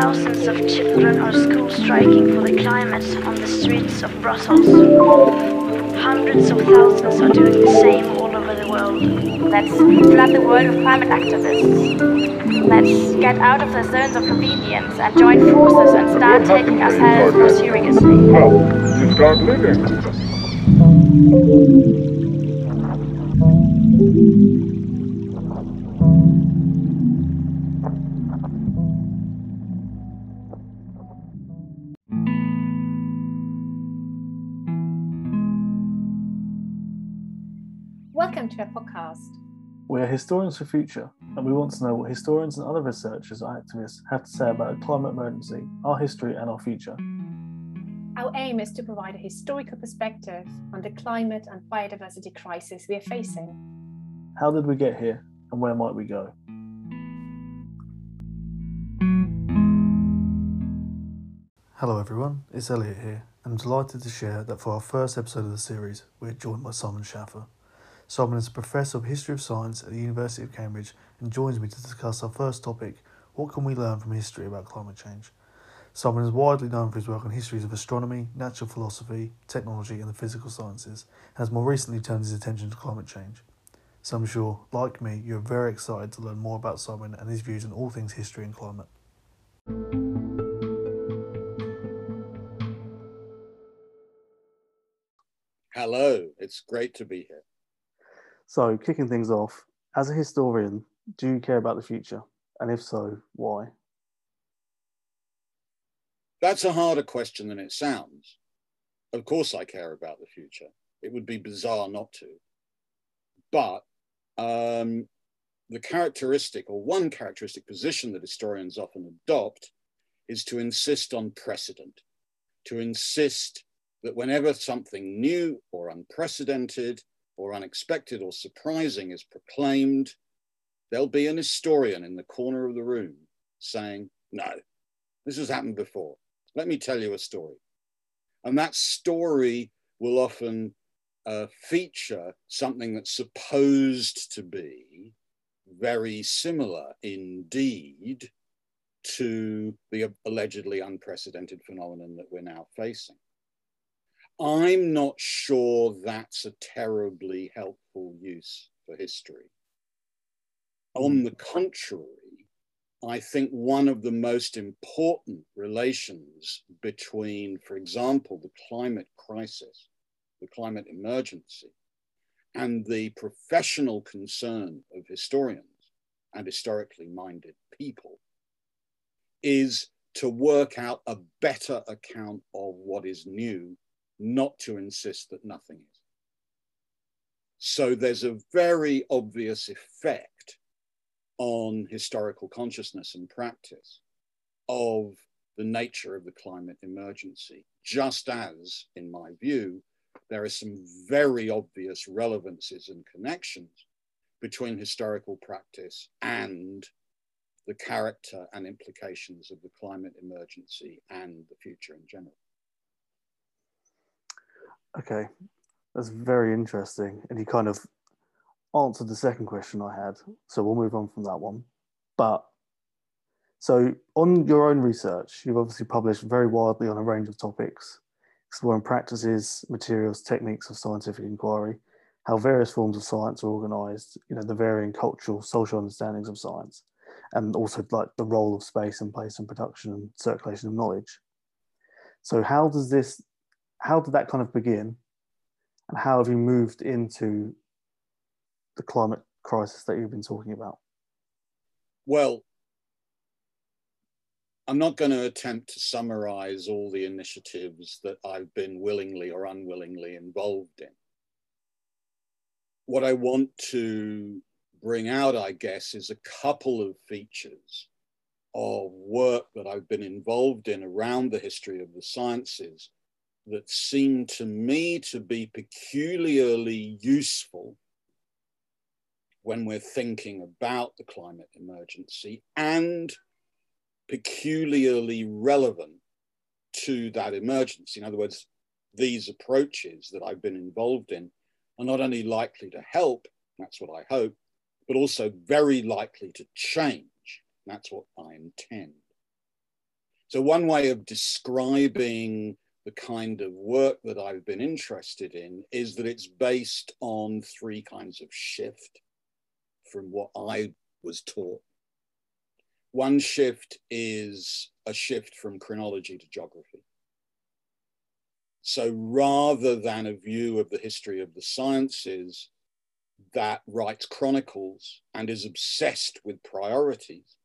Thousands of children are school striking for the climate on the streets of Brussels. Hundreds of thousands are doing the same all over the world. Let's flood the world with climate activists. Let's get out of the zones of convenience and join forces and start taking ourselves more seriously. Well, to start living. Welcome to our podcast. We are historians for future, and we want to know what historians and other researchers or activists have to say about a climate emergency, our history, and our future. Our aim is to provide a historical perspective on the climate and biodiversity crisis we are facing. How did we get here, and where might we go? Hello, everyone. It's Elliot here, and I'm delighted to share that for our first episode of the series, we're joined by Simon Schaffer. Simon is a professor of history of science at the University of Cambridge and joins me to discuss our first topic what can we learn from history about climate change? Simon is widely known for his work on histories of astronomy, natural philosophy, technology, and the physical sciences, and has more recently turned his attention to climate change. So I'm sure, like me, you're very excited to learn more about Simon and his views on all things history and climate. Hello, it's great to be here. So, kicking things off, as a historian, do you care about the future? And if so, why? That's a harder question than it sounds. Of course, I care about the future. It would be bizarre not to. But um, the characteristic, or one characteristic position that historians often adopt, is to insist on precedent, to insist that whenever something new or unprecedented or unexpected or surprising is proclaimed, there'll be an historian in the corner of the room saying, No, this has happened before. Let me tell you a story. And that story will often uh, feature something that's supposed to be very similar indeed to the allegedly unprecedented phenomenon that we're now facing. I'm not sure that's a terribly helpful use for history. On hmm. the contrary, I think one of the most important relations between, for example, the climate crisis, the climate emergency, and the professional concern of historians and historically minded people is to work out a better account of what is new not to insist that nothing is. So there's a very obvious effect on historical consciousness and practice of the nature of the climate emergency, just as, in my view, there are some very obvious relevances and connections between historical practice and the character and implications of the climate emergency and the future in general. Okay, that's very interesting. And you kind of answered the second question I had. So we'll move on from that one. But so, on your own research, you've obviously published very widely on a range of topics, exploring practices, materials, techniques of scientific inquiry, how various forms of science are organized, you know, the varying cultural, social understandings of science, and also like the role of space and place and production and circulation of knowledge. So, how does this how did that kind of begin? And how have you moved into the climate crisis that you've been talking about? Well i'm not going to attempt to summarize all the initiatives that i've been willingly or unwillingly involved in. What i want to bring out i guess is a couple of features of work that i've been involved in around the history of the sciences that seem to me to be peculiarly useful when we're thinking about the climate emergency and peculiarly relevant to that emergency. In other words, these approaches that I've been involved in are not only likely to help, that's what I hope, but also very likely to change. That's what I intend. So, one way of describing the kind of work that I've been interested in is that it's based on three kinds of shift from what I was taught. One shift is a shift from chronology to geography. So rather than a view of the history of the sciences that writes chronicles and is obsessed with priorities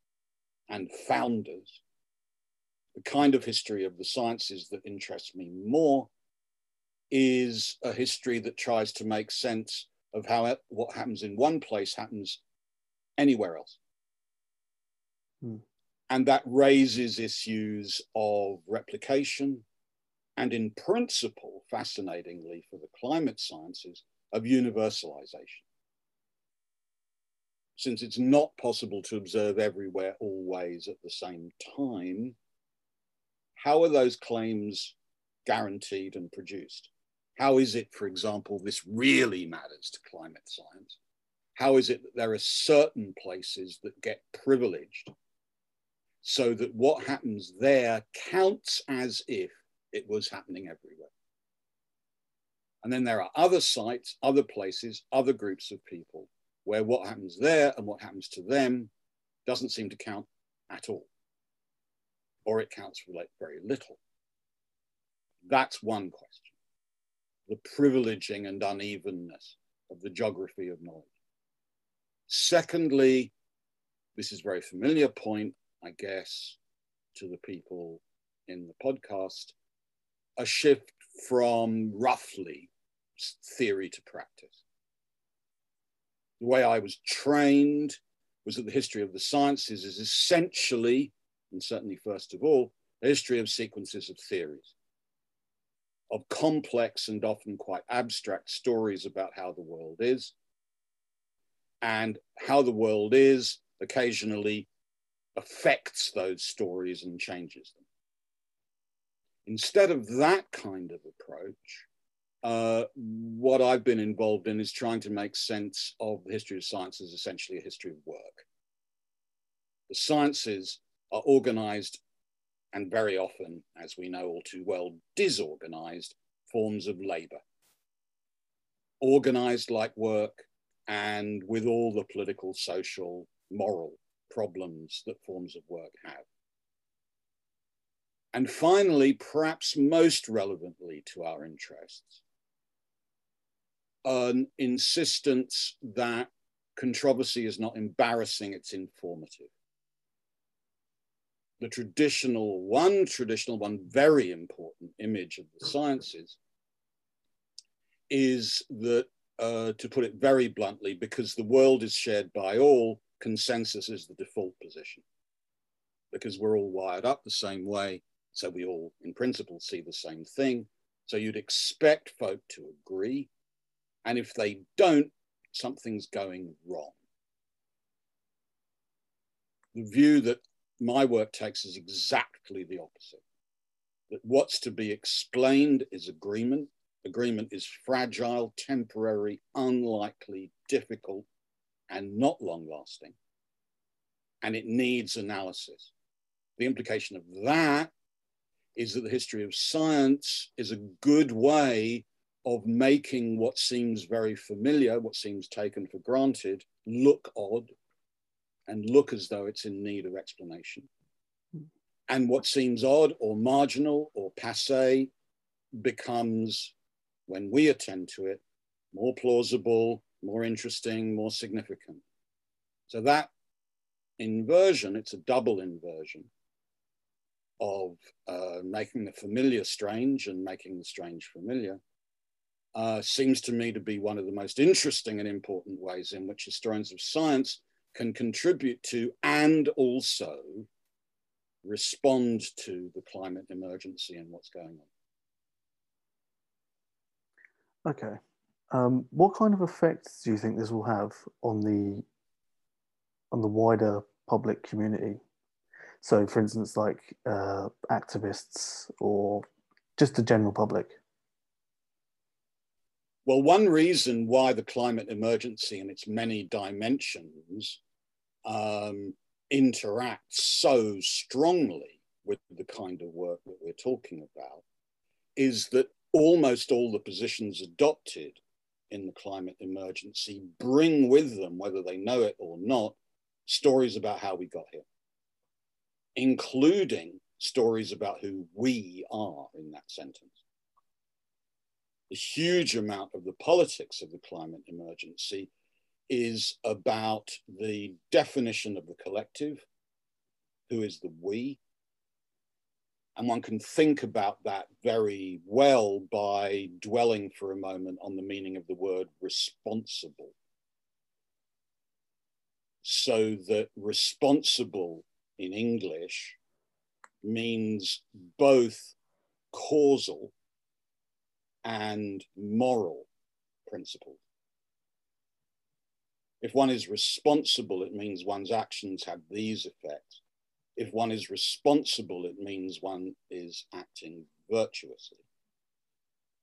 and founders, the kind of history of the sciences that interests me more is a history that tries to make sense of how what happens in one place happens anywhere else. Hmm. And that raises issues of replication and, in principle, fascinatingly for the climate sciences, of universalization. Since it's not possible to observe everywhere always at the same time, how are those claims guaranteed and produced? How is it, for example, this really matters to climate science? How is it that there are certain places that get privileged so that what happens there counts as if it was happening everywhere? And then there are other sites, other places, other groups of people where what happens there and what happens to them doesn't seem to count at all or it counts for like very little. That's one question. The privileging and unevenness of the geography of knowledge. Secondly, this is a very familiar point, I guess, to the people in the podcast, a shift from roughly theory to practice. The way I was trained was that the history of the sciences is essentially and certainly first of all, a history of sequences of theories, of complex and often quite abstract stories about how the world is, and how the world is occasionally affects those stories and changes them. Instead of that kind of approach, uh, what I've been involved in is trying to make sense of the history of science as essentially a history of work. The sciences are organized and very often, as we know all too well, disorganized forms of labor. Organized like work and with all the political, social, moral problems that forms of work have. And finally, perhaps most relevantly to our interests, an insistence that controversy is not embarrassing, it's informative the traditional one, traditional one, very important image of the sciences is that, uh, to put it very bluntly, because the world is shared by all, consensus is the default position. Because we're all wired up the same way, so we all, in principle, see the same thing. So you'd expect folk to agree. And if they don't, something's going wrong. The view that my work takes is exactly the opposite. That what's to be explained is agreement. Agreement is fragile, temporary, unlikely, difficult, and not long lasting. And it needs analysis. The implication of that is that the history of science is a good way of making what seems very familiar, what seems taken for granted, look odd and look as though it's in need of explanation. And what seems odd or marginal or passe becomes, when we attend to it, more plausible, more interesting, more significant. So that inversion, it's a double inversion of uh, making the familiar strange and making the strange familiar, uh, seems to me to be one of the most interesting and important ways in which historians of science can contribute to and also respond to the climate emergency and what's going on. Okay. Um, what kind of effects do you think this will have on the on the wider public community? So, for instance, like uh, activists or just the general public. Well, one reason why the climate emergency and its many dimensions um, interact so strongly with the the kind of work that we're talking about is that almost all the positions adopted in the climate emergency bring with them, whether they know it or not, stories about how we got here, including stories about who we are in that sentence. A huge amount of the politics of the climate emergency is about the definition of the collective, who is the we, and one can think about that very well by dwelling for a moment on the meaning of the word responsible. So that responsible in English means both causal and moral principles. If one is responsible, it means one's actions have these effects if one is responsible, it means one is acting virtuously.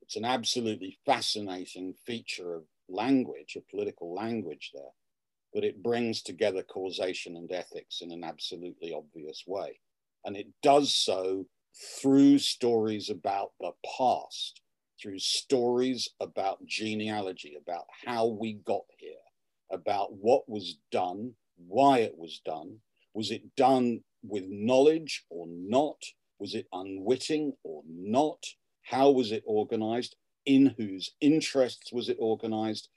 It's an absolutely fascinating feature of language, of political language there, but it brings together causation and ethics in an absolutely obvious way. And it does so through stories about the past, through stories about genealogy, about how we got here, about what was done, why it was done. Was it done with knowledge or not? Was it unwitting or not? How was it organized? In whose interests was it organized?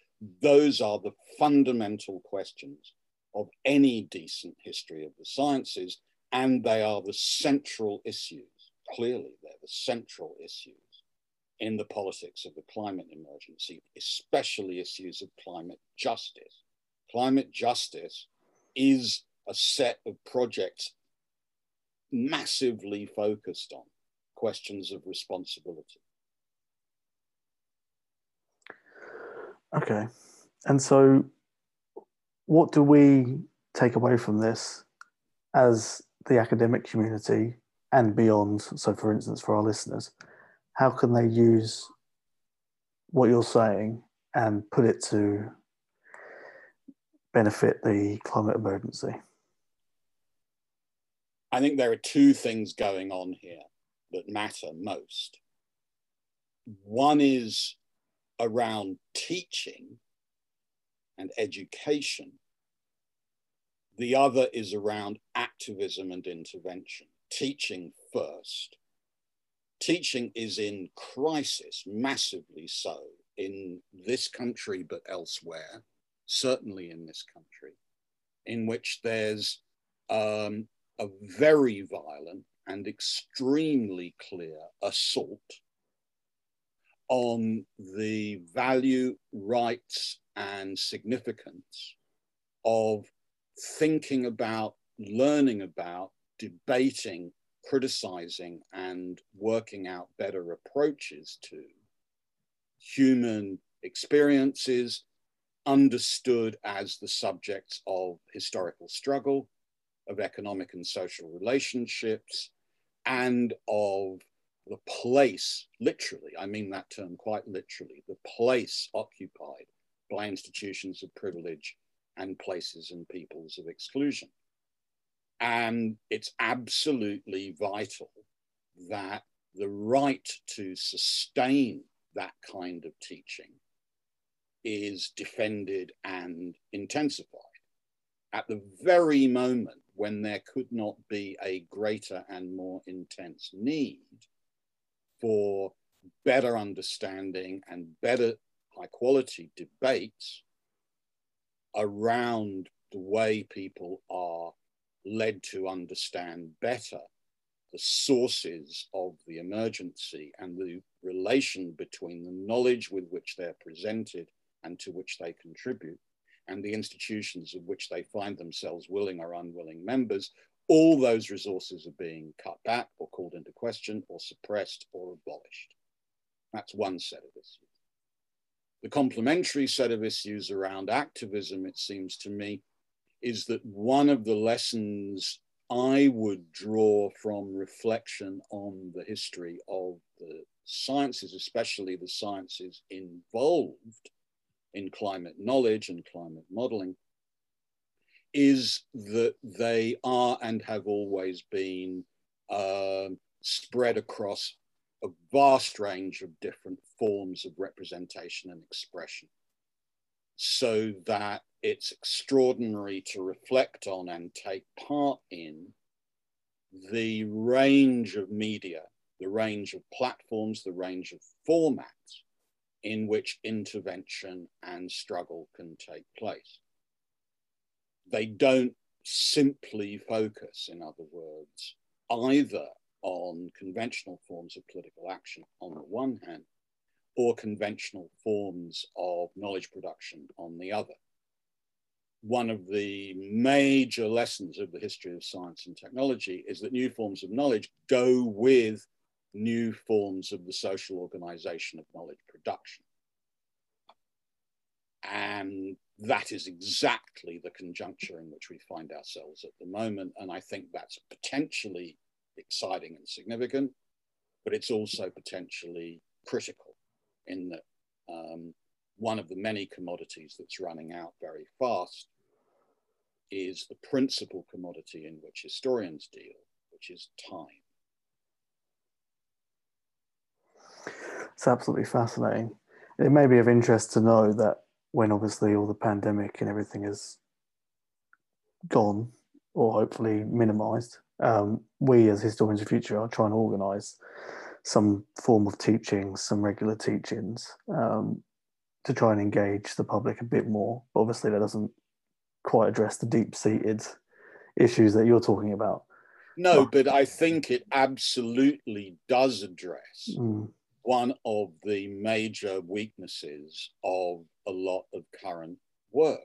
Those are the fundamental questions of any decent history of the sciences, and they are the central issues. Clearly, they're the central issues in the politics of the climate emergency, especially issues of climate justice. Climate justice is a set of projects massively focused on questions of responsibility. Okay. And so, what do we take away from this as the academic community and beyond? So, for instance, for our listeners, how can they use what you're saying and put it to benefit the climate emergency? I think there are two things going on here that matter most. One is around teaching and education. The other is around activism and intervention. Teaching first. Teaching is in crisis, massively so, in this country, but elsewhere, certainly in this country, in which there's um, a very violent and extremely clear assault on the value, rights, and significance of thinking about, learning about, debating, criticizing, and working out better approaches to human experiences understood as the subjects of historical struggle of economic and social relationships, and of the place, literally, I mean that term quite literally, the place occupied by institutions of privilege and places and peoples of exclusion. And it's absolutely vital that the right to sustain that kind of teaching is defended and intensified. At the very moment when there could not be a greater and more intense need for better understanding and better high quality debates around the way people are led to understand better the sources of the emergency and the relation between the knowledge with which they're presented and to which they contribute and the institutions of which they find themselves willing or unwilling members, all those resources are being cut back or called into question or suppressed or abolished. That's one set of issues. The complementary set of issues around activism, it seems to me, is that one of the lessons I would draw from reflection on the history of the sciences, especially the sciences involved in climate knowledge and climate modeling is that they are and have always been um, spread across a vast range of different forms of representation and expression so that it's extraordinary to reflect on and take part in the range of media, the range of platforms, the range of formats in which intervention and struggle can take place. They don't simply focus, in other words, either on conventional forms of political action on the one hand, or conventional forms of knowledge production on the other. One of the major lessons of the history of science and technology is that new forms of knowledge go with new forms of the social organization of knowledge production. And that is exactly the conjuncture in which we find ourselves at the moment. And I think that's potentially exciting and significant, but it's also potentially critical in that um, one of the many commodities that's running out very fast is the principal commodity in which historians deal, which is time. It's absolutely fascinating. It may be of interest to know that when obviously all the pandemic and everything is gone or hopefully minimized, um, we as historians of the future are trying to organize some form of teaching, some regular teachings um, to try and engage the public a bit more. But obviously, that doesn't quite address the deep seated issues that you're talking about. No, but I think it absolutely does address Mm. One of the major weaknesses of a lot of current work,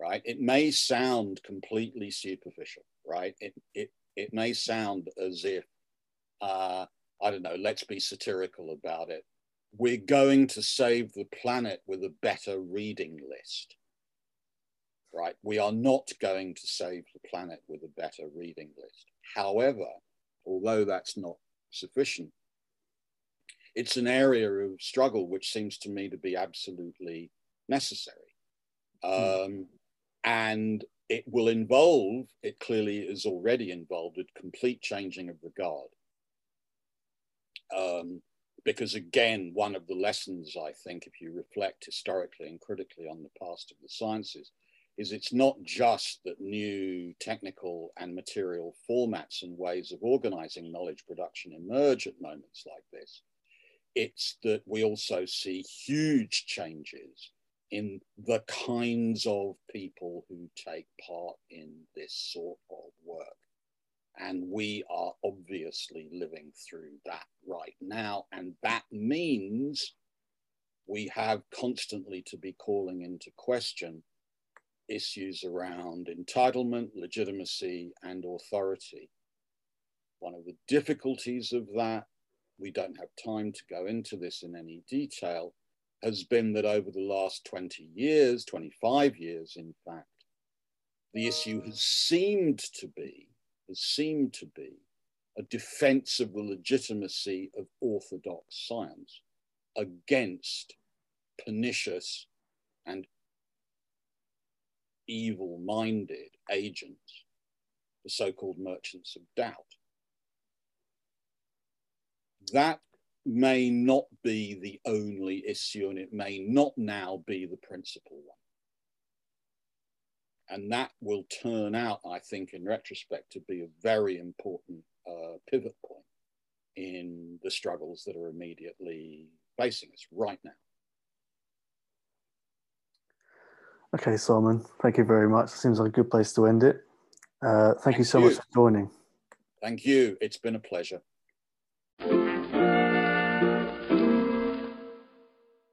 right? It may sound completely superficial, right? It, it, it may sound as if, uh, I don't know, let's be satirical about it. We're going to save the planet with a better reading list, right? We are not going to save the planet with a better reading list. However, although that's not sufficient, it's an area of struggle which seems to me to be absolutely necessary. Um, and it will involve, it clearly is already involved, a complete changing of the guard. Um, because again, one of the lessons I think, if you reflect historically and critically on the past of the sciences, is it's not just that new technical and material formats and ways of organizing knowledge production emerge at moments like this. It's that we also see huge changes in the kinds of people who take part in this sort of work. And we are obviously living through that right now. And that means we have constantly to be calling into question issues around entitlement, legitimacy, and authority. One of the difficulties of that, we don't have time to go into this in any detail, has been that over the last 20 years, 25 years, in fact, the issue has seemed to be, has seemed to be a defense of the legitimacy of orthodox science against pernicious and evil minded agents, the so called merchants of doubt. That may not be the only issue and it may not now be the principal one. And that will turn out, I think, in retrospect, to be a very important uh, pivot point in the struggles that are immediately facing us right now. Okay, Simon, thank you very much. Seems like a good place to end it. Uh, thank, you so you. much for joining. Thank you. It's been a pleasure.